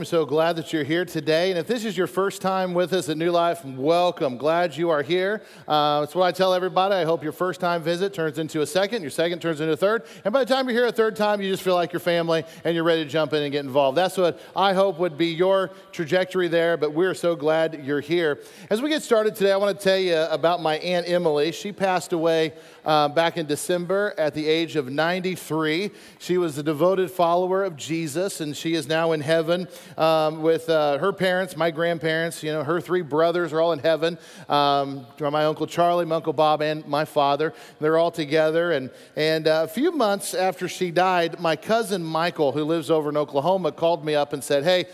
I'm so glad that you're here today. And if this is your first time with us at New Life, welcome. Glad you are here. Uh, that's what I tell everybody. I hope you're first time visit turns into a second, your second turns into a third. And by the time you're here a third time, you just feel like your family and you're ready to jump in and get involved. That's what I hope would be your trajectory there. But we're so glad you're here. As we get started today, I want to tell you about my Aunt Emily. She passed away uh, back in December at the age of 93. She was a devoted follower of Jesus, and she is now in heaven um, with uh, her parents, my grandparents. You know, her three brothers are all in heaven. Um, my uncle Charlie, my uncle Bob, and my father. They're all together. And, and uh, a few months after she died, my cousin Michael, who lives over in Oklahoma, called me up and said, Hey,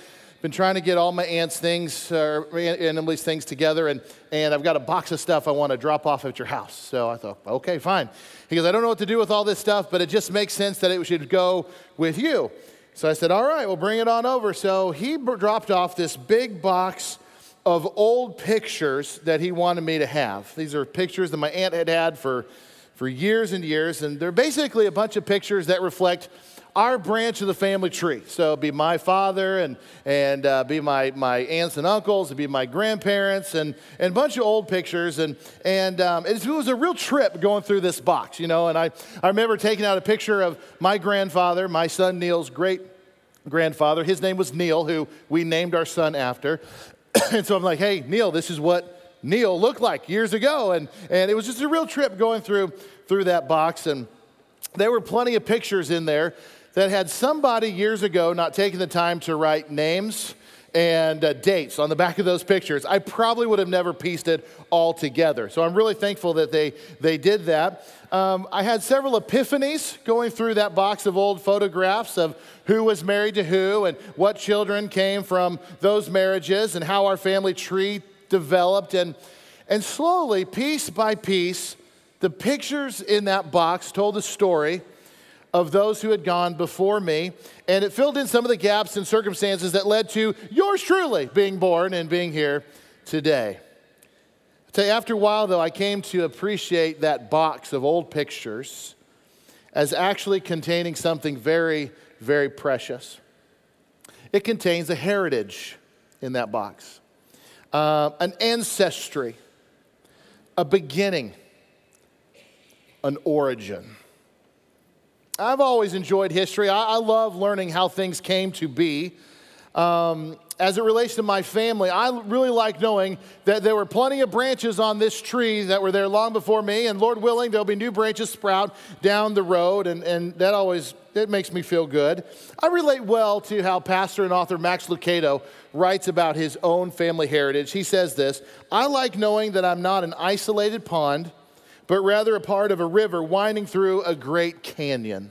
been trying to get all my aunt's things, uh, Aunt Emily's things together, and, and I've got a box of stuff I want to drop off at your house. So I thought, okay, fine. He goes, I don't know what to do with all this stuff, but it just makes sense that it should go with you. So I said, all right, we'll bring it on over. So he dropped off this big box of old pictures that he wanted me to have. These are pictures that my aunt had had for, for years and years, and they're basically a bunch of pictures that reflect our branch of the family tree. So it'd be my father and, and uh, be my, my aunts and uncles, it'd be my grandparents and, and a bunch of old pictures. And, and um, it was a real trip going through this box, you know. And I, I remember taking out a picture of my grandfather, my son Neil's great grandfather. His name was Neil, who we named our son after. and so I'm like, hey, Neil, this is what Neil looked like years ago. And, and it was just a real trip going through, through that box. And there were plenty of pictures in there that had somebody years ago not taken the time to write names and uh, dates on the back of those pictures, I probably would have never pieced it all together. So I'm really thankful that they, they did that. Um, I had several epiphanies going through that box of old photographs of who was married to who and what children came from those marriages and how our family tree developed. And, and slowly, piece by piece, the pictures in that box told a story of those who had gone before me, and it filled in some of the gaps and circumstances that led to yours truly being born and being here today. You, after a while, though, I came to appreciate that box of old pictures as actually containing something very, very precious. It contains a heritage in that box, uh, an ancestry, a beginning, an origin. I've always enjoyed history. I, I love learning how things came to be. Um, as it relates to my family, I really like knowing that there were plenty of branches on this tree that were there long before me, and Lord willing, there'll be new branches sprout down the road, and, and that always it makes me feel good. I relate well to how pastor and author Max Lucado writes about his own family heritage. He says this I like knowing that I'm not an isolated pond but rather a part of a river winding through a great canyon.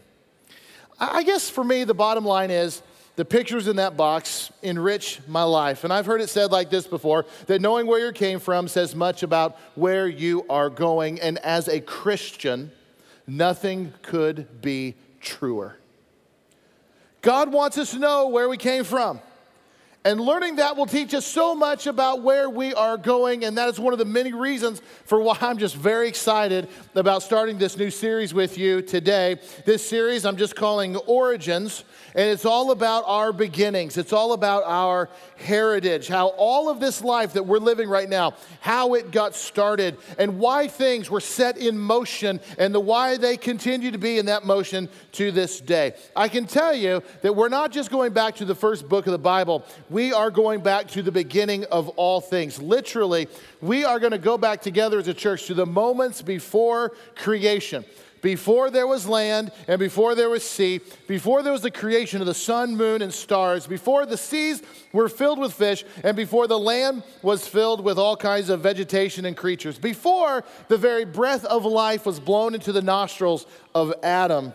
I guess for me, the bottom line is the pictures in that box enrich my life. And I've heard it said like this before that knowing where you came from says much about where you are going. And as a Christian, nothing could be truer. God wants us to know where we came from. And learning that will teach us so much about where we are going. And that is one of the many reasons for why I'm just very excited about starting this new series with you today. This series I'm just calling Origins. And it's all about our beginnings, it's all about our heritage, how all of this life that we're living right now, how it got started, and why things were set in motion, and the why they continue to be in that motion to this day. I can tell you that we're not just going back to the first book of the Bible, we are going back to the beginning of all things. Literally, we are going to go back together as a church to the moments before creation before there was land and before there was sea, before there was the creation of the sun, moon, and stars, before the seas were filled with fish, and before the land was filled with all kinds of vegetation and creatures, before the very breath of life was blown into the nostrils of Adam,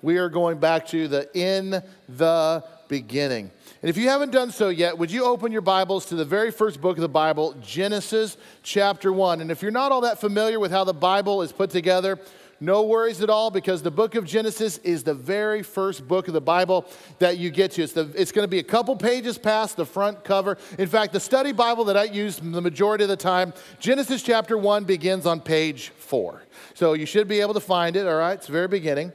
we are going back to the in the beginning. And if you haven't done so yet, would you open your Bibles to the very first book of the Bible, Genesis chapter 1? And if you're not all that familiar with how the Bible is put together, no worries at all because the book of Genesis is the very first book of the Bible that you get to. It's, the, it's going to be a couple pages past the front cover. In fact, the study Bible that I use the majority of the time, Genesis chapter 1 begins on page 4. So you should be able to find it, all right? It's the very beginning.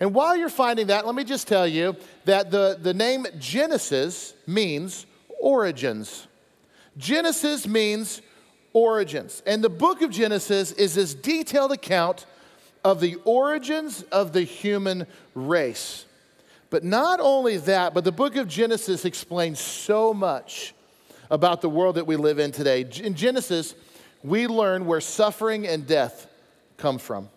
And while you're finding that, let me just tell you that the, the name Genesis means origins. Genesis means origins. And the book of Genesis is this detailed account of the origins of the human race. But not only that, but the book of Genesis explains so much about the world that we live in today. In Genesis, we learn where suffering and death come from.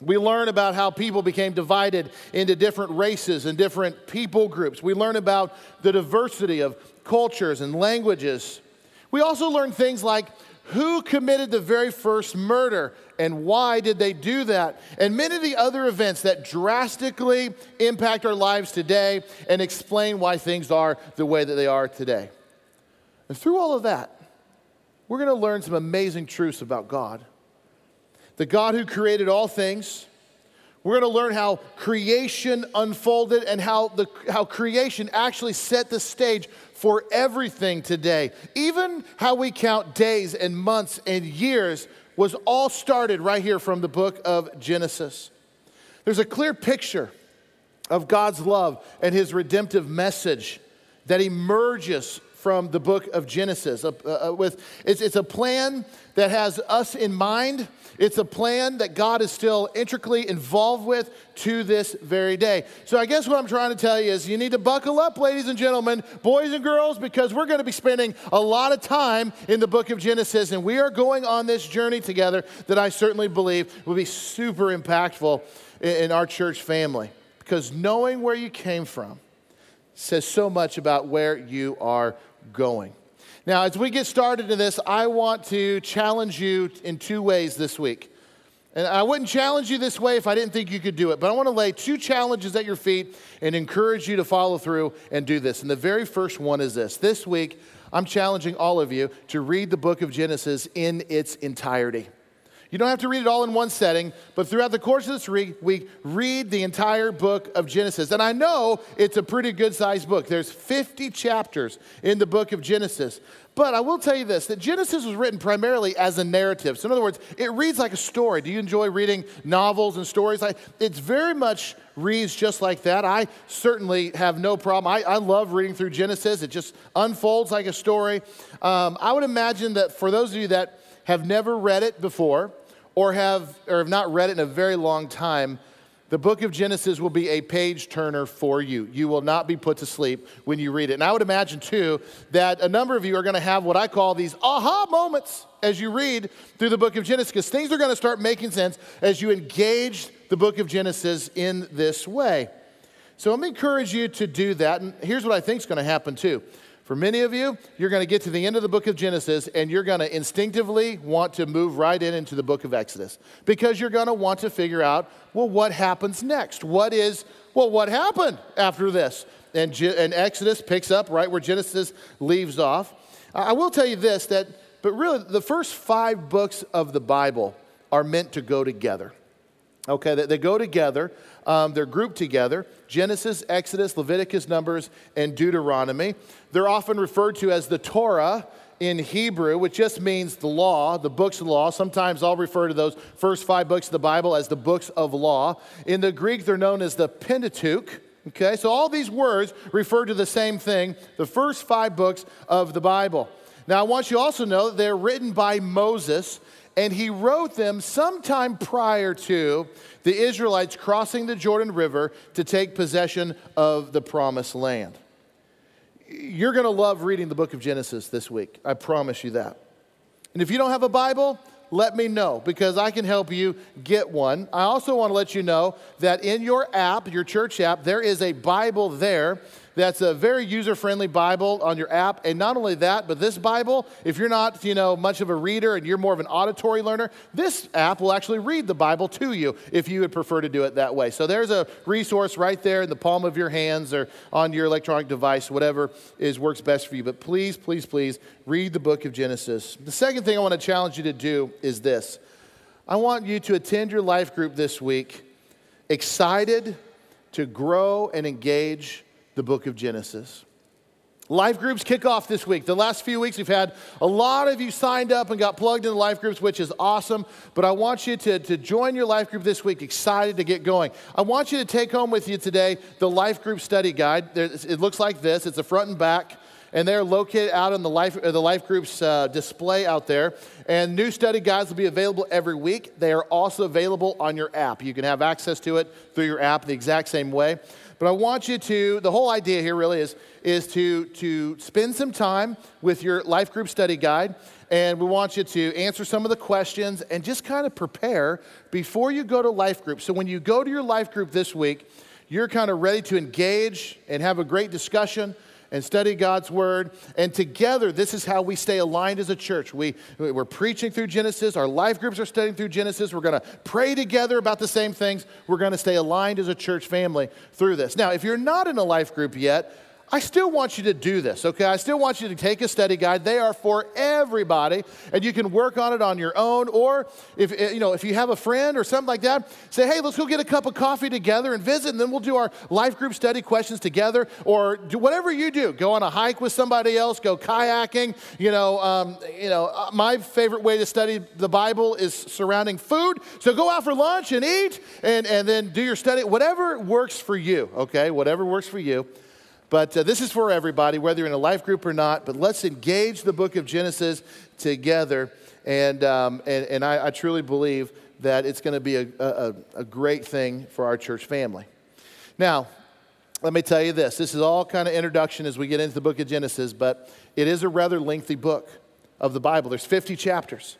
We learn about how people became divided into different races and different people groups. We learn about the diversity of cultures and languages. We also learn things like who committed the very first murder and why did they do that? And many of the other events that drastically impact our lives today and explain why things are the way that they are today. And through all of that, we're going to learn some amazing truths about God the God who created all things. We're going to learn how creation unfolded and how, the, how creation actually set the stage for everything today. Even how we count days and months and years was all started right here from the book of Genesis. There's a clear picture of God's love and his redemptive message that emerges from the book of Genesis. Uh, uh, with, it's, it's a plan that has us in mind. It's a plan that God is still intricately involved with to this very day. So, I guess what I'm trying to tell you is you need to buckle up, ladies and gentlemen, boys and girls, because we're going to be spending a lot of time in the book of Genesis, and we are going on this journey together that I certainly believe will be super impactful in, in our church family. Because knowing where you came from says so much about where you are going. Now, as we get started in this, I want to challenge you in two ways this week. And I wouldn't challenge you this way if I didn't think you could do it, but I want to lay two challenges at your feet and encourage you to follow through and do this. And the very first one is this this week, I'm challenging all of you to read the book of Genesis in its entirety. You don't have to read it all in one setting, but throughout the course of this week, we read the entire book of Genesis. And I know it's a pretty good sized book. There's 50 chapters in the book of Genesis. But I will tell you this that Genesis was written primarily as a narrative. So, in other words, it reads like a story. Do you enjoy reading novels and stories? I, it's very much reads just like that. I certainly have no problem. I, I love reading through Genesis, it just unfolds like a story. Um, I would imagine that for those of you that have never read it before, or have, or have not read it in a very long time, the book of Genesis will be a page turner for you. You will not be put to sleep when you read it. And I would imagine, too, that a number of you are going to have what I call these aha moments as you read through the book of Genesis, because things are going to start making sense as you engage the book of Genesis in this way. So I'm encourage you to do that. And here's what I think is going to happen, too. For many of you, you're going to get to the end of the book of Genesis and you're going to instinctively want to move right in into the book of Exodus because you're going to want to figure out, well, what happens next? What is, well, what happened after this? And, and Exodus picks up right where Genesis leaves off. I will tell you this that, but really, the first five books of the Bible are meant to go together. Okay, they, they go together. Um, they're grouped together Genesis, Exodus, Leviticus, Numbers, and Deuteronomy. They're often referred to as the Torah in Hebrew, which just means the law, the books of the law. Sometimes I'll refer to those first five books of the Bible as the books of law. In the Greek, they're known as the Pentateuch. Okay, so all these words refer to the same thing the first five books of the Bible. Now, I want you also to know that they're written by Moses, and he wrote them sometime prior to the Israelites crossing the Jordan River to take possession of the promised land. You're going to love reading the book of Genesis this week. I promise you that. And if you don't have a Bible, let me know because I can help you get one. I also want to let you know that in your app, your church app, there is a Bible there that's a very user-friendly Bible on your app. And not only that, but this Bible, if you're not, you know, much of a reader and you're more of an auditory learner, this app will actually read the Bible to you if you would prefer to do it that way. So there's a resource right there in the palm of your hands or on your electronic device, whatever is works best for you. But please, please, please read the book of Genesis. The second thing I want to challenge you to do is this. I want you to attend your life group this week excited to grow and engage the book of Genesis. Life groups kick off this week. The last few weeks, we've had a lot of you signed up and got plugged into life groups, which is awesome. But I want you to, to join your life group this week, excited to get going. I want you to take home with you today the life group study guide. There's, it looks like this it's a front and back and they're located out in the life, uh, the life group's uh, display out there. And new study guides will be available every week. They are also available on your app. You can have access to it through your app the exact same way. But I want you to, the whole idea here really is, is to, to spend some time with your life group study guide. And we want you to answer some of the questions and just kind of prepare before you go to life group. So when you go to your life group this week, you're kind of ready to engage and have a great discussion and study God's word. And together, this is how we stay aligned as a church. We, we're preaching through Genesis, our life groups are studying through Genesis. We're going to pray together about the same things. We're going to stay aligned as a church family through this. Now, if you're not in a life group yet, I still want you to do this, okay? I still want you to take a study guide. They are for everybody, and you can work on it on your own. Or if eh, you know, if you have a friend or something like that, say, hey, let's go get a cup of coffee together and visit, and then we'll do our life group study questions together. Or do whatever you do. Go on a hike with somebody else. Go kayaking. You know, um, you know, uh, my favorite way to study the Bible is surrounding food. So go out for lunch and eat, and and then do your study. Whatever works for you, okay? Whatever works for you. But uh, this is for everybody, whether you're in a life group or not. But let's engage the book of Genesis together. And, um, and, and I, I, truly believe that it's going to be a, a, a great thing for our church family. Now, let me tell you this this is all kind of introduction as we get into the book of Genesis, but it is a rather lengthy book of the Bible. There's 50 chapters.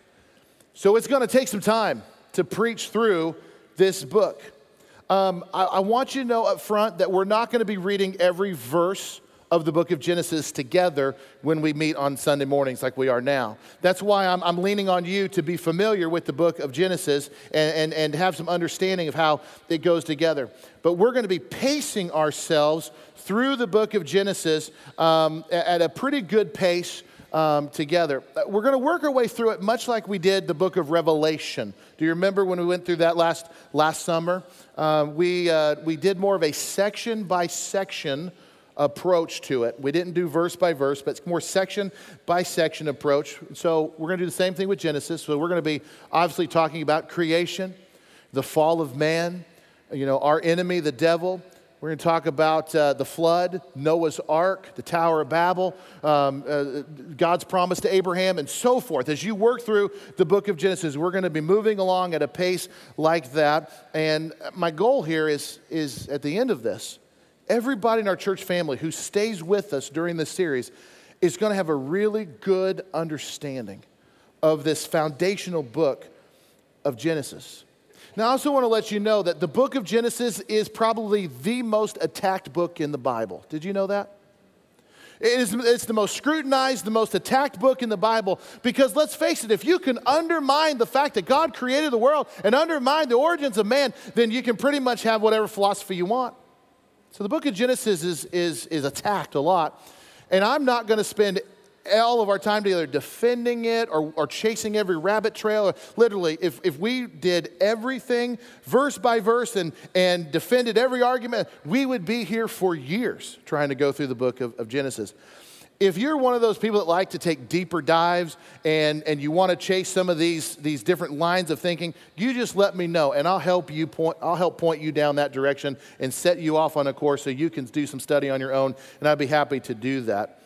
So it's going to take some time to preach through this book. Um, I, I want you to know up front that we're not going to be reading every verse of the book of Genesis together when we meet on Sunday mornings like we are now. That's why I'm, I'm leaning on you to be familiar with the book of Genesis and, and, and have some understanding of how it goes together. But we're going to be pacing ourselves through the book of Genesis um, at a pretty good pace um, together. Uh, we're going to work our way through it much like we did the book of Revelation. Do you remember when we went through that last, last summer? Uh, we, uh, we did more of a section by section approach to it. We didn't do verse by verse, but it's more section by section approach. So we're going to do the same thing with Genesis. So we're going to be obviously talking about creation, the fall of man, you know, our enemy, the devil. We're going to talk about uh, the flood, Noah's ark, the Tower of Babel, um, uh, God's promise to Abraham, and so forth. As you work through the book of Genesis, we're going to be moving along at a pace like that. And my goal here is, is at the end of this, everybody in our church family who stays with us during this series is going to have a really good understanding of this foundational book of Genesis. Now, I also want to let you know that the book of Genesis is probably the most attacked book in the Bible. Did you know that? It is, it's the most scrutinized, the most attacked book in the Bible because let's face it, if you can undermine the fact that God created the world and undermine the origins of man, then you can pretty much have whatever philosophy you want. So the book of Genesis is, is, is attacked a lot. And I'm not going to spend all of our time together defending it or, or chasing every rabbit trail. Literally, if, if we did everything verse by verse and, and defended every argument, we would be here for years trying to go through the book of, of Genesis. If you're one of those people that like to take deeper dives and, and you want to chase some of these, these different lines of thinking, you just let me know and I'll help you point, I'll help point you down that direction and set you off on a course so you can do some study on your own, and I'd be happy to do that.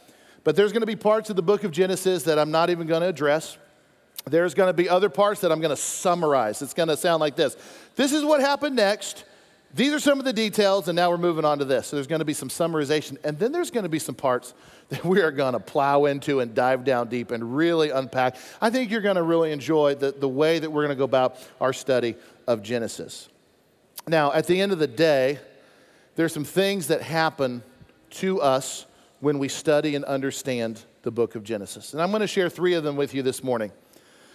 But there's going to be parts of the book of Genesis that I'm not even going to address. There's going to be other parts that I'm going to summarize. It's going to sound like this This is what happened next. These are some of the details, and now we're moving on to this. So there's going to be some summarization, and then there's going to be some parts that we are going to plow into and dive down deep and really unpack. I think you're going to really enjoy the, the way that we're going to go about our study of Genesis. Now, at the end of the day, there's some things that happen to us when we study and understand the book of Genesis. And I'm going to share three of them with you this morning.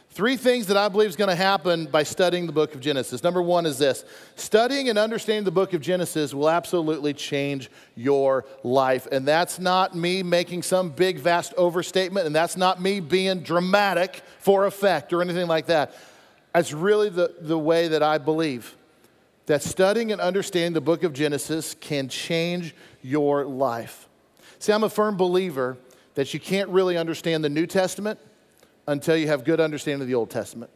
Three things that I believe is going to happen by studying the book of Genesis. Number one is this studying and understanding the book of Genesis will absolutely change your life. And that's not me making some big, vast overstatement, and that's not me being dramatic for effect or anything like that. That's really the, the way that I believe that studying and understanding the book of Genesis can change your life. See, I'm a firm believer that you can't really understand the New Testament until you have good understanding of the Old Testament.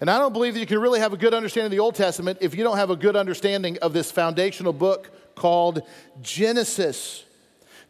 And I don't believe that you can really have a good understanding of the Old Testament if you don't have a good understanding of this foundational book called Genesis.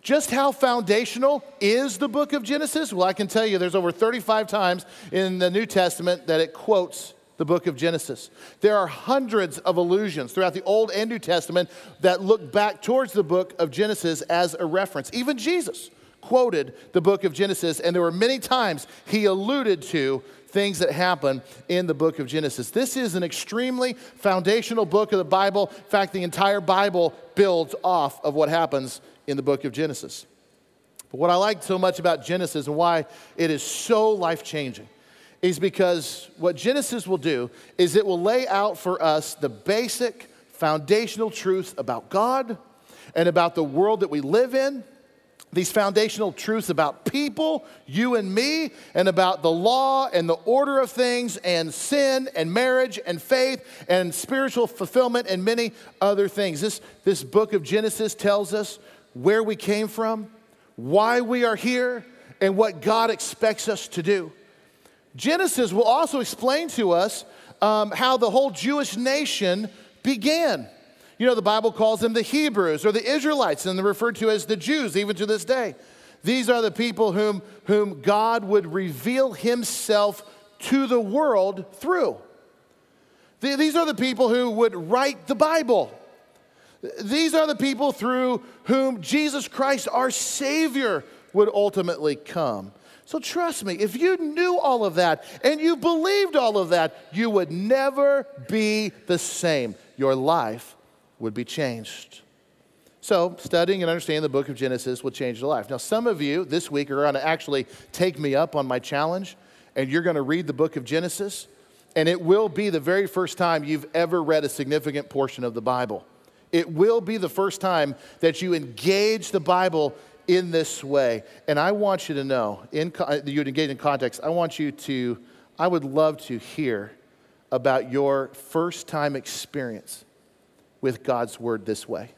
Just how foundational is the book of Genesis? Well, I can tell you there's over 35 times in the New Testament that it quotes the book of Genesis. There are hundreds of allusions throughout the Old and New Testament that look back towards the book of Genesis as a reference. Even Jesus quoted the book of Genesis, and there were many times he alluded to things that happen in the book of Genesis. This is an extremely foundational book of the Bible. In fact, the entire Bible builds off of what happens in the book of Genesis. But what I like so much about Genesis and why it is so life changing is because what Genesis will do is it will lay out for us the basic foundational truths about God and about the world that we live in these foundational truths about people, you and me, and about the law and the order of things, and sin and marriage and faith and spiritual fulfillment and many other things. This, this book of Genesis tells us where we came from, why we are here, and what God expects us to do. Genesis will also explain to us um, how the whole Jewish nation began. You know, the Bible calls them the Hebrews or the Israelites, and they're referred to as the Jews even to this day. These are the people whom, whom God would reveal himself to the world through. These are the people who would write the Bible. These are the people through whom Jesus Christ, our Savior, would ultimately come. So trust me, if you knew all of that and you believed all of that, you would never be the same. Your life would be changed. So, studying and understanding the book of Genesis will change your life. Now, some of you this week are going to actually take me up on my challenge, and you're going to read the book of Genesis, and it will be the very first time you've ever read a significant portion of the Bible. It will be the first time that you engage the Bible in this way. And I want you to know, in, uh, you would engage in context, I want you to, I would love to hear about your first time experience with God's word this way.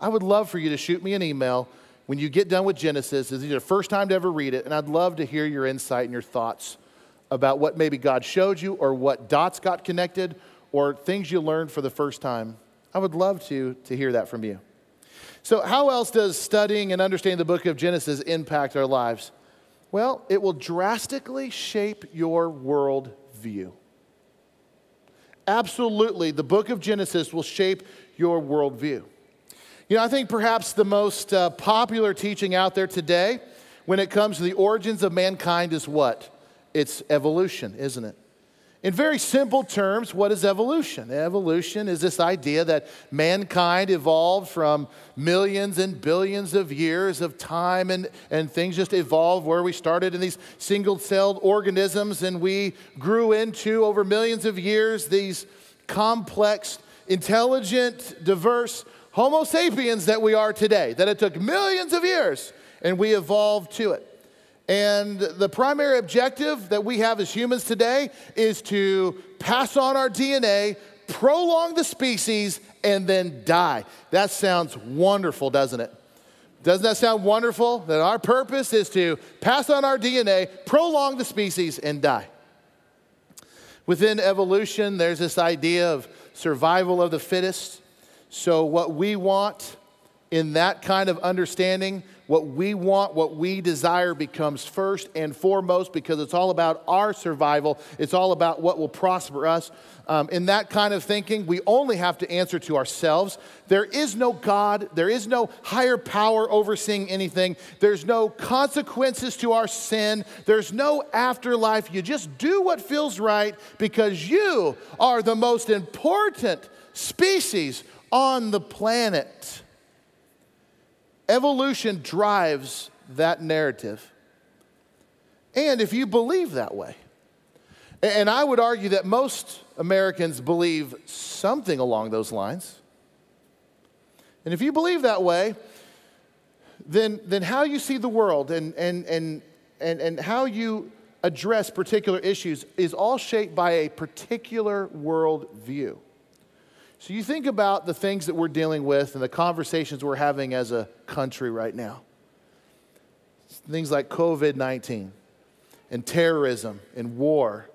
I would love for you to shoot me an email when you get done with Genesis. This is your first time to ever read it, and I'd love to hear your insight and your thoughts about what maybe God showed you or what dots got connected or things you learned for the first time. I would love to, to hear that from you. So, how else does studying and understanding the book of Genesis impact our lives? Well, it will drastically shape your world view. Absolutely, the book of Genesis will shape your worldview. You know, I think perhaps the most uh, popular teaching out there today when it comes to the origins of mankind is what? It's evolution, isn't it? In very simple terms, what is evolution? Evolution is this idea that mankind evolved from millions and billions of years of time, and, and things just evolved where we started in these single celled organisms, and we grew into, over millions of years, these complex, intelligent, diverse Homo sapiens that we are today. That it took millions of years and we evolved to it. And the primary objective that we have as humans today is to pass on our DNA, prolong the species, and then die. That sounds wonderful, doesn't it? Doesn't that sound wonderful? That our purpose is to pass on our DNA, prolong the species, and die. Within evolution, there's this idea of survival of the fittest. So, what we want in that kind of understanding, what we want, what we desire becomes first and foremost because it's all about our survival. It's all about what will prosper us. Um, in that kind of thinking, we only have to answer to ourselves. There is no God, there is no higher power overseeing anything, there's no consequences to our sin, there's no afterlife. You just do what feels right because you are the most important species on the planet. Evolution drives that narrative. And if you believe that way, and I would argue that most Americans believe something along those lines. And if you believe that way, then, then how you see the world and, and, and, and, and how you address particular issues is all shaped by a particular world view. So you think about the things that we're dealing with and the conversations we're having as a country right now. things like COVID 19 and terrorism and war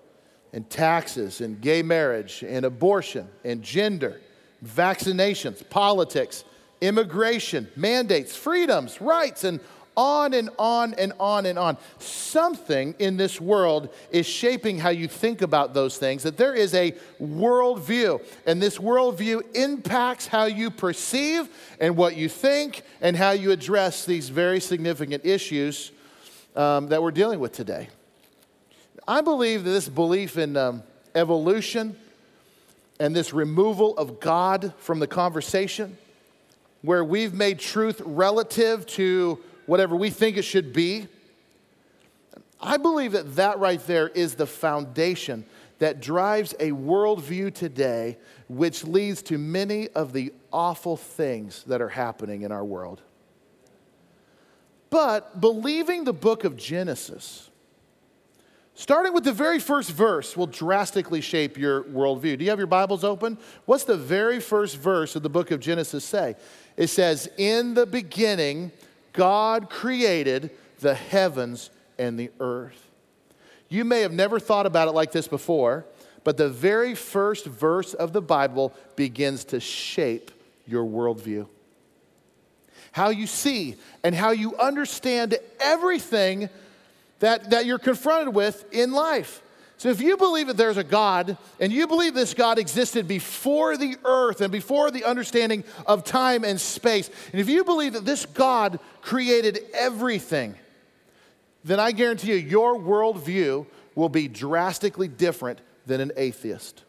and taxes and gay marriage and abortion and gender, vaccinations, politics, immigration, mandates, freedoms, rights, and on and on and on and on. Something in this world is shaping how you think about those things, that there is a worldview, and this worldview impacts how you perceive and what you think and how you address these very significant issues um, that we're dealing with today. I believe that this belief in um, evolution and this removal of God from the conversation, where we've made truth relative to whatever we think it should be. I believe that that right there is the foundation that drives a worldview today, which leads to many of the awful things that are happening in our world. But believing the book of Genesis, starting with the very first verse, will drastically shape your worldview. Do you have your Bibles open? What's the very first verse of the book of Genesis say? It says, In the beginning, God created the heavens and the earth. You may have never thought about it like this before, but the very first verse of the Bible begins to shape your worldview. How you see and how you understand everything that, that you're confronted with in life. So, if you believe that there's a God and you believe this God existed before the earth and before the understanding of time and space, and if you believe that this God created everything, then I guarantee you your worldview will be drastically different than an atheist.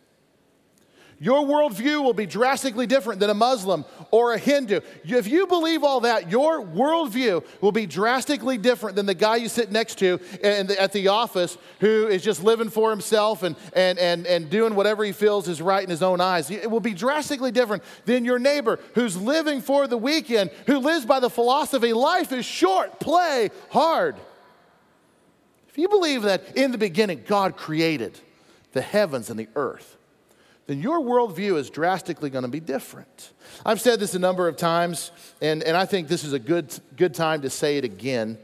Your worldview will be drastically different than a Muslim or a Hindu. If you believe all that, your worldview will be drastically different than the guy you sit next to at the office who is just living for himself and, and, and, and doing whatever he feels is right in his own eyes. It will be drastically different than your neighbor who's living for the weekend, who lives by the philosophy life is short, play hard. If you believe that in the beginning God created the heavens and the earth, then your worldview is drastically going to be different. I've said this a number of times, and, and I think this is a good, good time to say it again.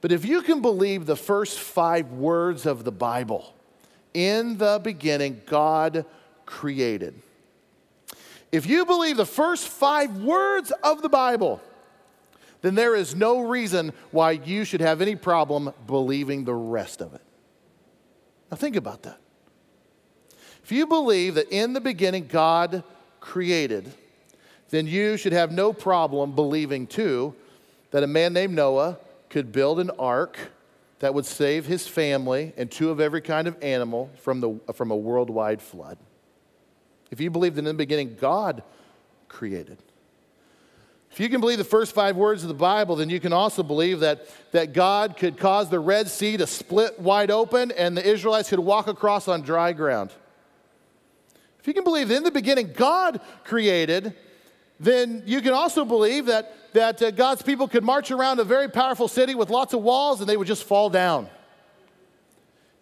But if you can believe the first five words of the Bible, in the beginning, God created. If you believe the first five words of the Bible, then there is no reason why you should have any problem believing the rest of it. Now, think about that. If you believe that in the beginning God created, then you should have no problem believing, too, that a man named Noah could build an ark that would save his family and two of every kind of animal from, the, from a worldwide flood. If you believe that in the beginning God created, if you can believe the first five words of the Bible, then you can also believe that, that God could cause the Red Sea to split wide open and the Israelites could walk across on dry ground. If you can believe that in the beginning God created, then you can also believe that, that uh, God's people could march around a very powerful city with lots of walls and they would just fall down.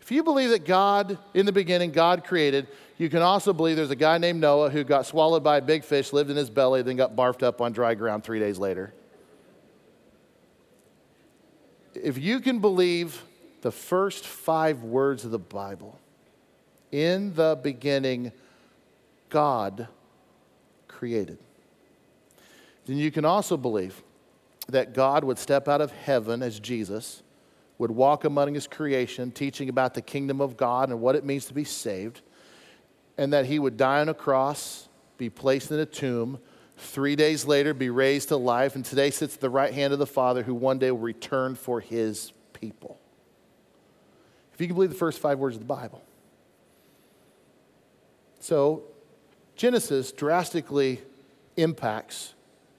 If you believe that God, in the beginning, God created, you can also believe there's a guy named Noah who got swallowed by a big fish, lived in his belly, then got barfed up on dry ground three days later. If you can believe the first five words of the Bible, in the beginning, God created. Then you can also believe that God would step out of heaven as Jesus, would walk among his creation, teaching about the kingdom of God and what it means to be saved, and that he would die on a cross, be placed in a tomb, three days later be raised to life, and today sits at the right hand of the Father who one day will return for his people. If you can believe the first five words of the Bible. So, Genesis drastically impacts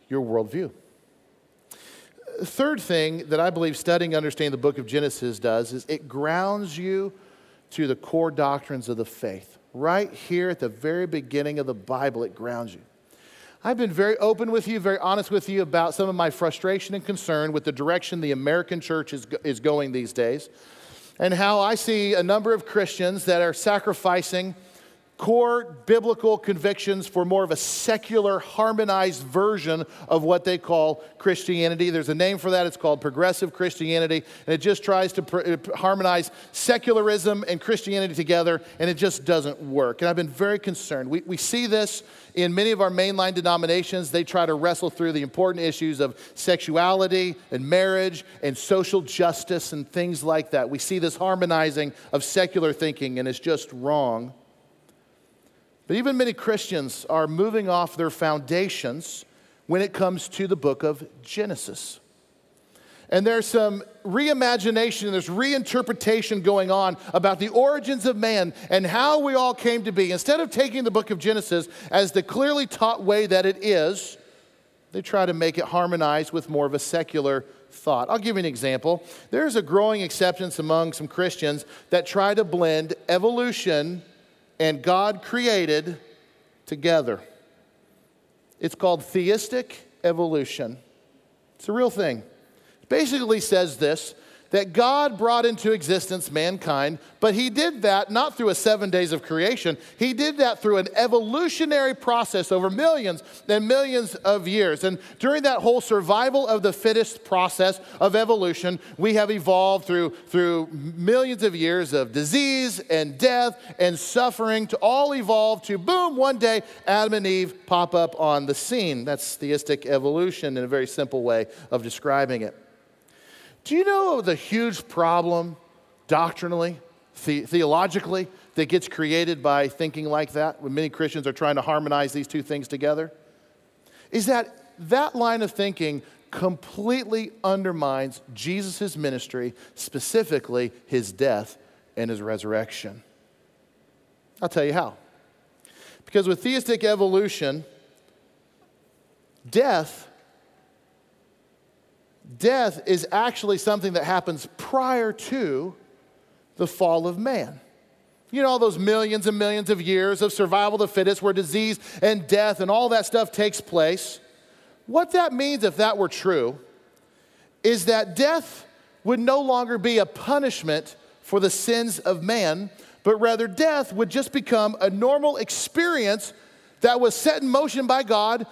your worldview. Third thing that I believe studying and understanding the book of Genesis does is it grounds you to the core doctrines of the faith. Right here at the very beginning of the Bible, it grounds you. I've been very open with you, very honest with you about some of my frustration and concern with the direction the American church is, is going these days, and how I see a number of Christians that are sacrificing core biblical convictions for more of a secular, harmonized version of what they call Christianity. There's a name for that. It's called progressive Christianity. And it just tries to pr- uh, harmonize secularism and Christianity together, and it just doesn't work. And I've been very concerned. We, we see this in many of our mainline denominations. They try to wrestle through the important issues of sexuality and marriage and social justice and things like that. We see this harmonizing of secular thinking, and it's just wrong. But even many Christians are moving off their foundations when it comes to the book of Genesis. And there's some reimagination there's reinterpretation going on about the origins of man and how we all came to be. Instead of taking the book of Genesis as the clearly taught way that it is, they try to make it harmonize with more of a secular thought. I'll give you an example. There's a growing acceptance among some Christians that try to blend evolution and God created together. It's called theistic evolution. It's a real thing. It basically says this that God brought into existence mankind, but he did that not through a seven days of creation. He did that through an evolutionary process over millions and millions of years. And during that whole survival of the fittest process of evolution, we have evolved through, through millions of years of disease and death and suffering to all evolve to boom, one day Adam and Eve pop up on the scene. That's theistic evolution in a very simple way of describing it. Do you know the huge problem doctrinally, the- theologically, that gets created by thinking like that when many Christians are trying to harmonize these two things together? Is that that line of thinking completely undermines Jesus' ministry, specifically his death and his resurrection. I'll tell you how. Because with theistic evolution, death death is actually something that happens prior to the fall of man. You know, all those millions and millions of years of survival of the fittest where disease and death and all that stuff takes place. What that means, if that were true, is that death would no longer be a punishment for the sins of man, but rather death would just become a normal experience that was set in motion by God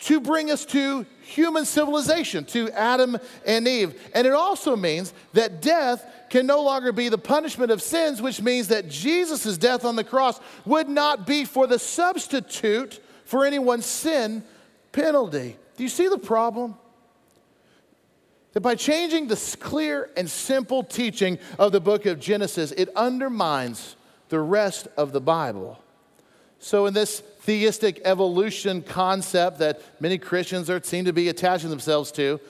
to bring us to human civilization, to Adam and Eve. And it also means that death can no longer be the punishment of sins, which means that Jesus' death on the cross would not be for the substitute for anyone's sin penalty. Do you see the problem? That by changing the clear and simple teaching of the book of Genesis, it undermines the rest of the Bible. So, in this theistic evolution concept that many Christians are, seem to be attaching themselves to,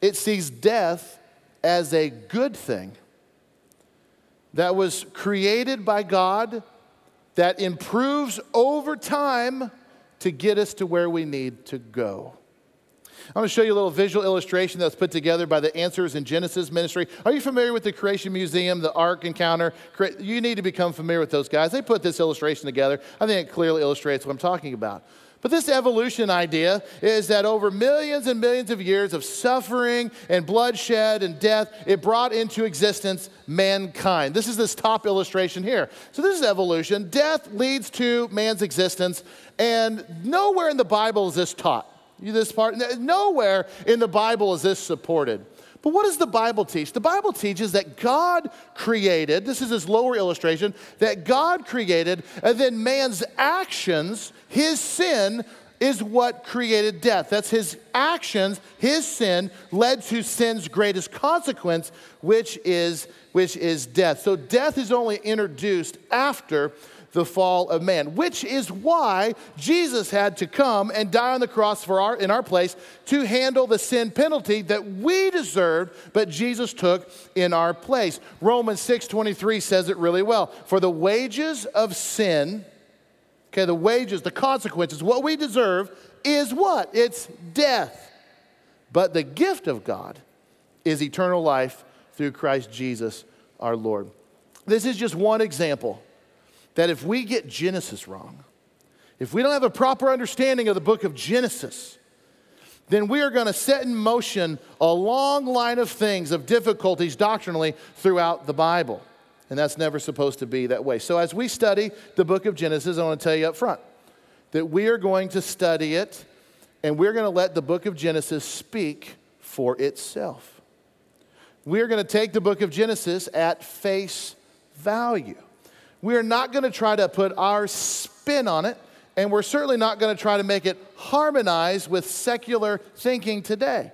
it sees death as a good thing that was created by God that improves over time to get us to where we need to go. I'm going to show you a little visual illustration that's put together by the Answers in Genesis ministry. Are you familiar with the Creation Museum, the Ark Encounter? You need to become familiar with those guys. They put this illustration together. I think it clearly illustrates what I'm talking about. But this evolution idea is that over millions and millions of years of suffering and bloodshed and death, it brought into existence mankind. This is this top illustration here. So, this is evolution. Death leads to man's existence, and nowhere in the Bible is this taught. This part, nowhere in the Bible is this supported. But what does the Bible teach? The Bible teaches that God created, this is this lower illustration, that God created, and then man's actions, his sin, is what created death. That's his actions, his sin led to sin's greatest consequence, which is, which is death. So death is only introduced after the fall of man, which is why Jesus had to come and die on the cross for our, in our place to handle the sin penalty that we deserved, but Jesus took in our place. Romans 6:23 says it really well. For the wages of sin, okay, the wages, the consequences, what we deserve is what? It's death. But the gift of God is eternal life through Christ Jesus our Lord. This is just one example that if we get Genesis wrong, if we don't have a proper understanding of the book of Genesis, then we are going to set in motion a long line of things, of difficulties doctrinally throughout the Bible. And that's never supposed to be that way. So, as we study the book of Genesis, I want to tell you up front that we are going to study it and we're going to let the book of Genesis speak for itself. We're going to take the book of Genesis at face value. We are not going to try to put our spin on it, and we're certainly not going to try to make it harmonize with secular thinking today.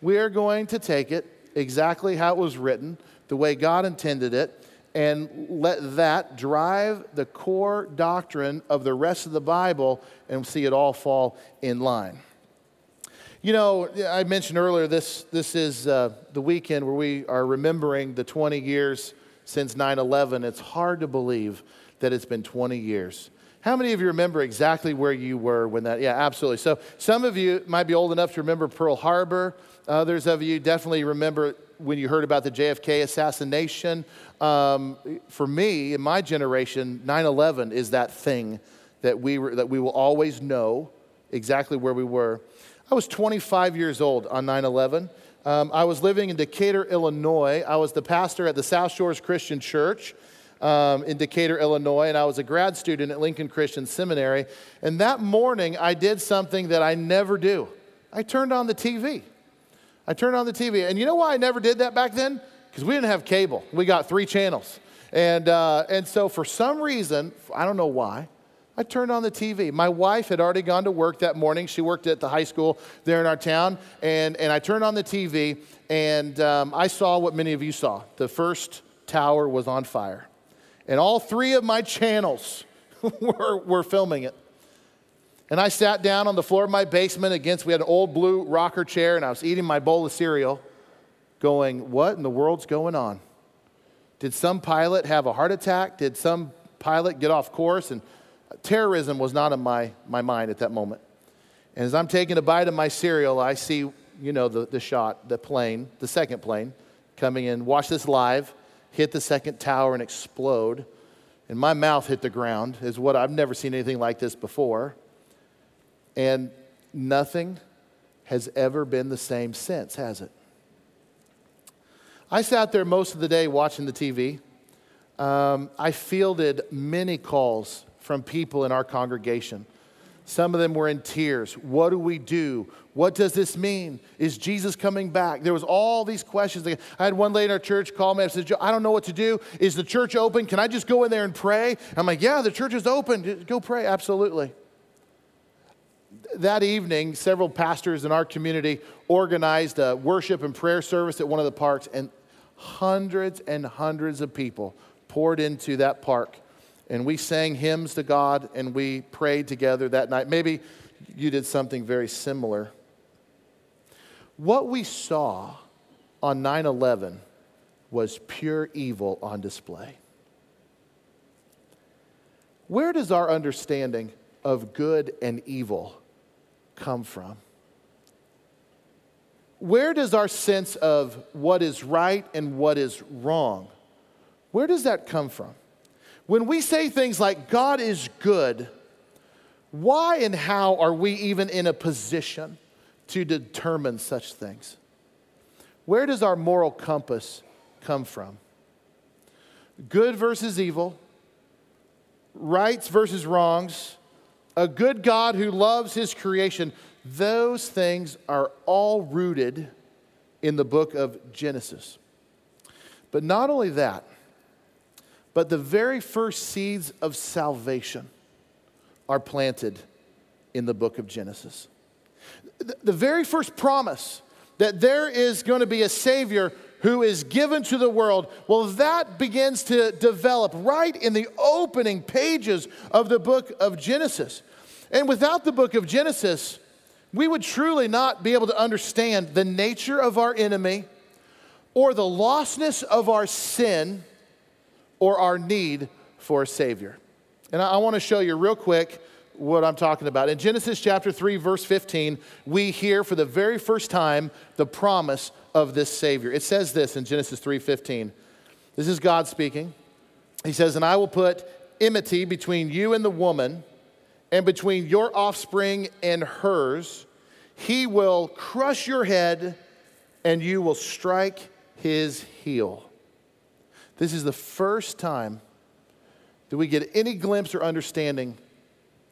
We are going to take it exactly how it was written, the way God intended it, and let that drive the core doctrine of the rest of the Bible and see it all fall in line. You know, I mentioned earlier this, this is uh, the weekend where we are remembering the 20 years since 9 11. It's hard to believe that it's been 20 years. How many of you remember exactly where you were when that? Yeah, absolutely. So some of you might be old enough to remember Pearl Harbor. Others of you definitely remember when you heard about the JFK assassination. Um, for me, in my generation, 9 11 is that thing that we, were, that we will always know exactly where we were. I was 25 years old on 9 11. Um, I was living in Decatur, Illinois. I was the pastor at the South Shores Christian Church um, in Decatur, Illinois, and I was a grad student at Lincoln Christian Seminary. And that morning, I did something that I never do I turned on the TV. I turned on the TV. And you know why I never did that back then? Because we didn't have cable, we got three channels. And, uh, and so, for some reason, I don't know why, I turned on the TV. My wife had already gone to work that morning. She worked at the high school there in our town. And, and I turned on the TV, and um, I saw what many of you saw. The first tower was on fire. And all three of my channels were, were filming it. And I sat down on the floor of my basement against, we had an old blue rocker chair, and I was eating my bowl of cereal, going, What in the world's going on? Did some pilot have a heart attack? Did some pilot get off course? And terrorism was not in my, my mind at that moment. And as I'm taking a bite of my cereal, I see, you know, the, the shot, the plane, the second plane coming in. Watch this live, hit the second tower and explode. And my mouth hit the ground, is what I've never seen anything like this before. And nothing has ever been the same since, has it? I sat there most of the day watching the TV. Um, I fielded many calls from people in our congregation. Some of them were in tears. What do we do? What does this mean? Is Jesus coming back? There was all these questions. I had one lady in our church call me and said, I don't know what to do. Is the church open? Can I just go in there and pray? I'm like, yeah, the church is open. Go pray. Absolutely that evening, several pastors in our community organized a worship and prayer service at one of the parks, and hundreds and hundreds of people poured into that park. And we sang hymns to God and we prayed together that night. Maybe you did something very similar. What we saw on 9 11 was pure evil on display. Where does our understanding of good and evil come from? Where does our sense of what is right and what is wrong, where does that come from? When we say things like God is good, why and how are we even in a position to determine such things? Where does our moral compass come from? Good versus evil, rights versus wrongs, a good God who loves his creation, those things are all rooted in the book of Genesis. But not only that, but the very first seeds of salvation are planted in the book of Genesis. The very first promise that there is going to be a Savior who is given to the world, well, that begins to develop right in the opening pages of the book of Genesis. And without the book of Genesis, we would truly not be able to understand the nature of our enemy or the lostness of our sin or our need for a Savior. And I, I want to show you real quick what I'm talking about. In Genesis chapter 3, verse 15, we hear for the very first time the promise of this Savior. It says this in Genesis 3:15. This is God speaking. He says, And I will put enmity between you and the woman and between your offspring and hers. He will crush your head and you will strike his heel. This is the first time that we get any glimpse or understanding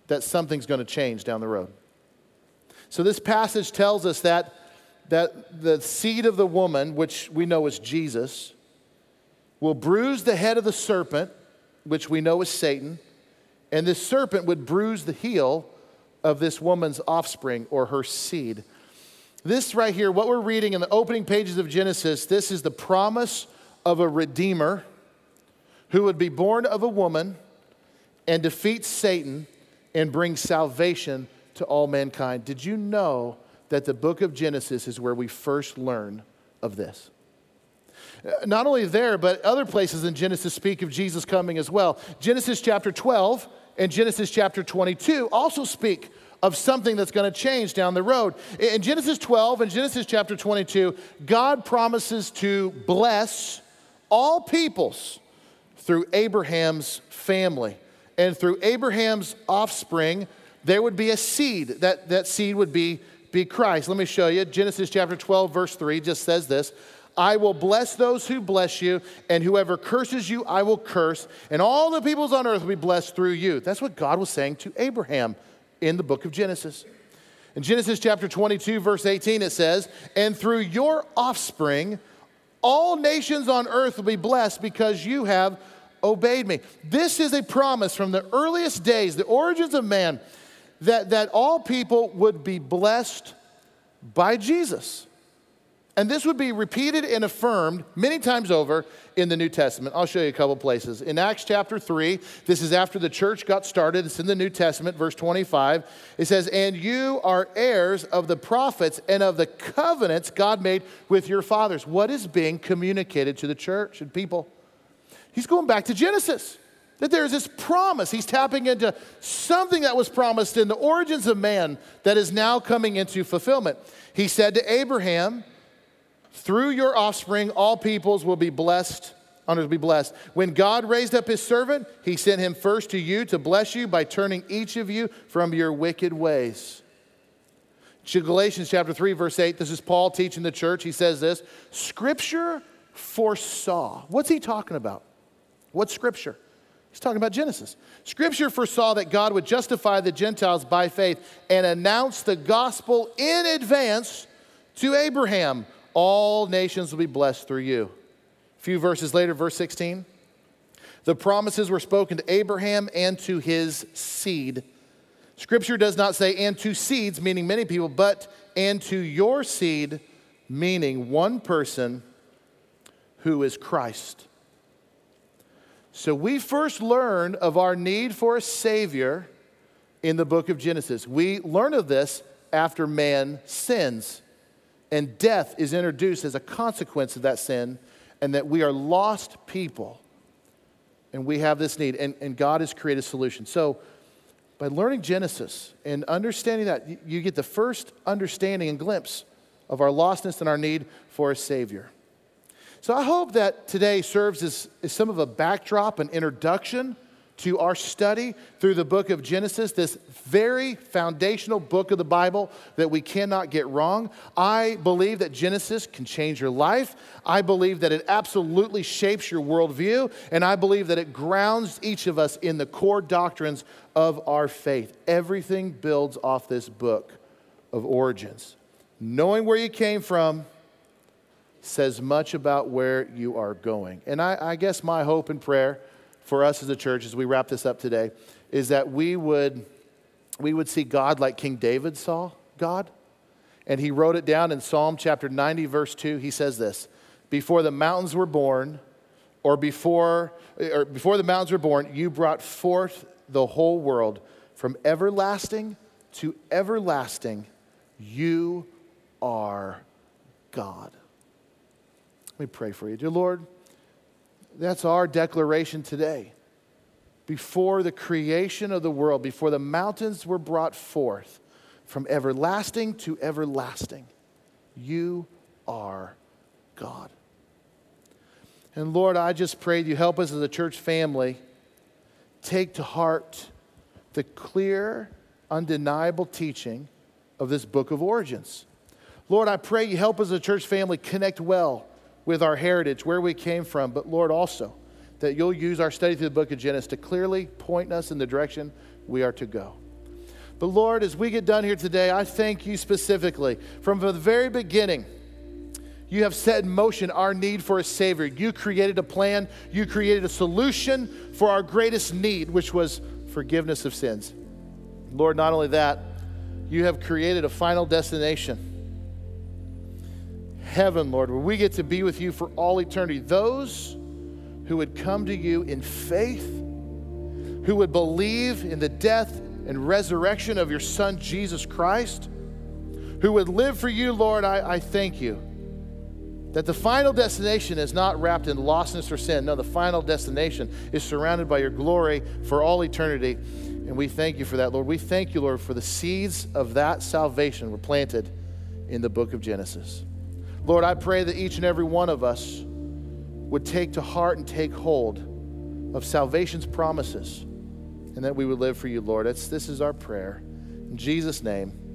that something's going to change down the road. So, this passage tells us that, that the seed of the woman, which we know is Jesus, will bruise the head of the serpent, which we know is Satan, and this serpent would bruise the heel of this woman's offspring or her seed. This right here, what we're reading in the opening pages of Genesis, this is the promise of a redeemer who would be born of a woman and defeat Satan and bring salvation to all mankind. Did you know that the book of Genesis is where we first learn of this? Uh, not only there, but other places in Genesis speak of Jesus coming as well. Genesis chapter 12 and Genesis chapter 22 also speak of something that's going to change down the road. In Genesis 12 and Genesis chapter 22, God promises to bless all peoples through Abraham's family. And through Abraham's offspring, there would be a seed. That, that seed would be, be Christ. Let me show you. Genesis chapter 12, verse 3 just says this I will bless those who bless you, and whoever curses you, I will curse, and all the peoples on earth will be blessed through you. That's what God was saying to Abraham in the book of Genesis. In Genesis chapter 22, verse 18, it says, And through your offspring, all nations on earth will be blessed because you have obeyed me. This is a promise from the earliest days, the origins of man, that, that all people would be blessed by Jesus. And this would be repeated and affirmed many times over in the New Testament. I'll show you a couple places. In Acts chapter 3, this is after the church got started. It's in the New Testament, verse 25. It says, And you are heirs of the prophets and of the covenants God made with your fathers. What is being communicated to the church and people? He's going back to Genesis. That there's this promise. He's tapping into something that was promised in the origins of man that is now coming into fulfillment. He said to Abraham, through your offspring, all peoples will be blessed, honors be blessed. When God raised up his servant, he sent him first to you to bless you by turning each of you from your wicked ways. Galatians chapter 3, verse 8, this is Paul teaching the church. He says this Scripture foresaw. What's he talking about? What scripture? He's talking about Genesis. Scripture foresaw that God would justify the Gentiles by faith and announce the gospel in advance to Abraham all nations will be blessed through you. A few verses later, verse 16. The promises were spoken to Abraham and to his seed. Scripture does not say and to seeds, meaning many people, but and to your seed, meaning one person who is Christ. So we first learn of our need for a Savior in the book of Genesis. We learn of this after man sins and death is introduced as a consequence of that sin, and that we are lost people and we have this need, and, and God has created a solution. So, by learning Genesis and understanding that, you get the first understanding and glimpse of our lostness and our need for a Savior. So, I hope that today serves as, as some of a backdrop, an introduction to our study through the book of Genesis, this very foundational book of the Bible that we cannot get wrong. I believe that Genesis can change your life. I believe that it absolutely shapes your worldview. And I believe that it grounds each of us in the core doctrines of our faith. Everything builds off this book of origins. Knowing where you came from says much about where you are going. And I, I guess my hope and prayer for us as a church as we wrap this up today is that we would, we would see God like King David saw God. And he wrote it down in Psalm chapter 90, verse 2. He says this Before the mountains were born, or before, or before the mountains were born, you brought forth the whole world. From everlasting to everlasting, you are God. Let me pray for you. Dear Lord, that's our declaration today. Before the creation of the world, before the mountains were brought forth, from everlasting to everlasting, you are God. And Lord, I just pray you help us as a church family take to heart the clear, undeniable teaching of this book of origins. Lord, I pray you help us as a church family connect well with our heritage, where we came from, but Lord, also that you'll use our study through the book of Genesis to clearly point us in the direction we are to go. But Lord, as we get done here today, I thank you specifically from the very beginning. You have set in motion our need for a Savior. You created a plan, you created a solution for our greatest need, which was forgiveness of sins. Lord, not only that, you have created a final destination heaven, Lord, where we get to be with you for all eternity. Those who would come to you in faith, who would believe in the death and resurrection of your Son, Jesus Christ, who would live for you, Lord, I, I thank you that the final destination is not wrapped in lostness or sin. No, the final destination is surrounded by your glory for all eternity. And we thank you for that, Lord. We thank you, Lord, for the seeds of that salvation were planted in the book of Genesis. Lord, I pray that each and every one of us would take to heart and take hold of salvation's promises and that we would live for you, Lord. It's, this is our prayer. In Jesus' name,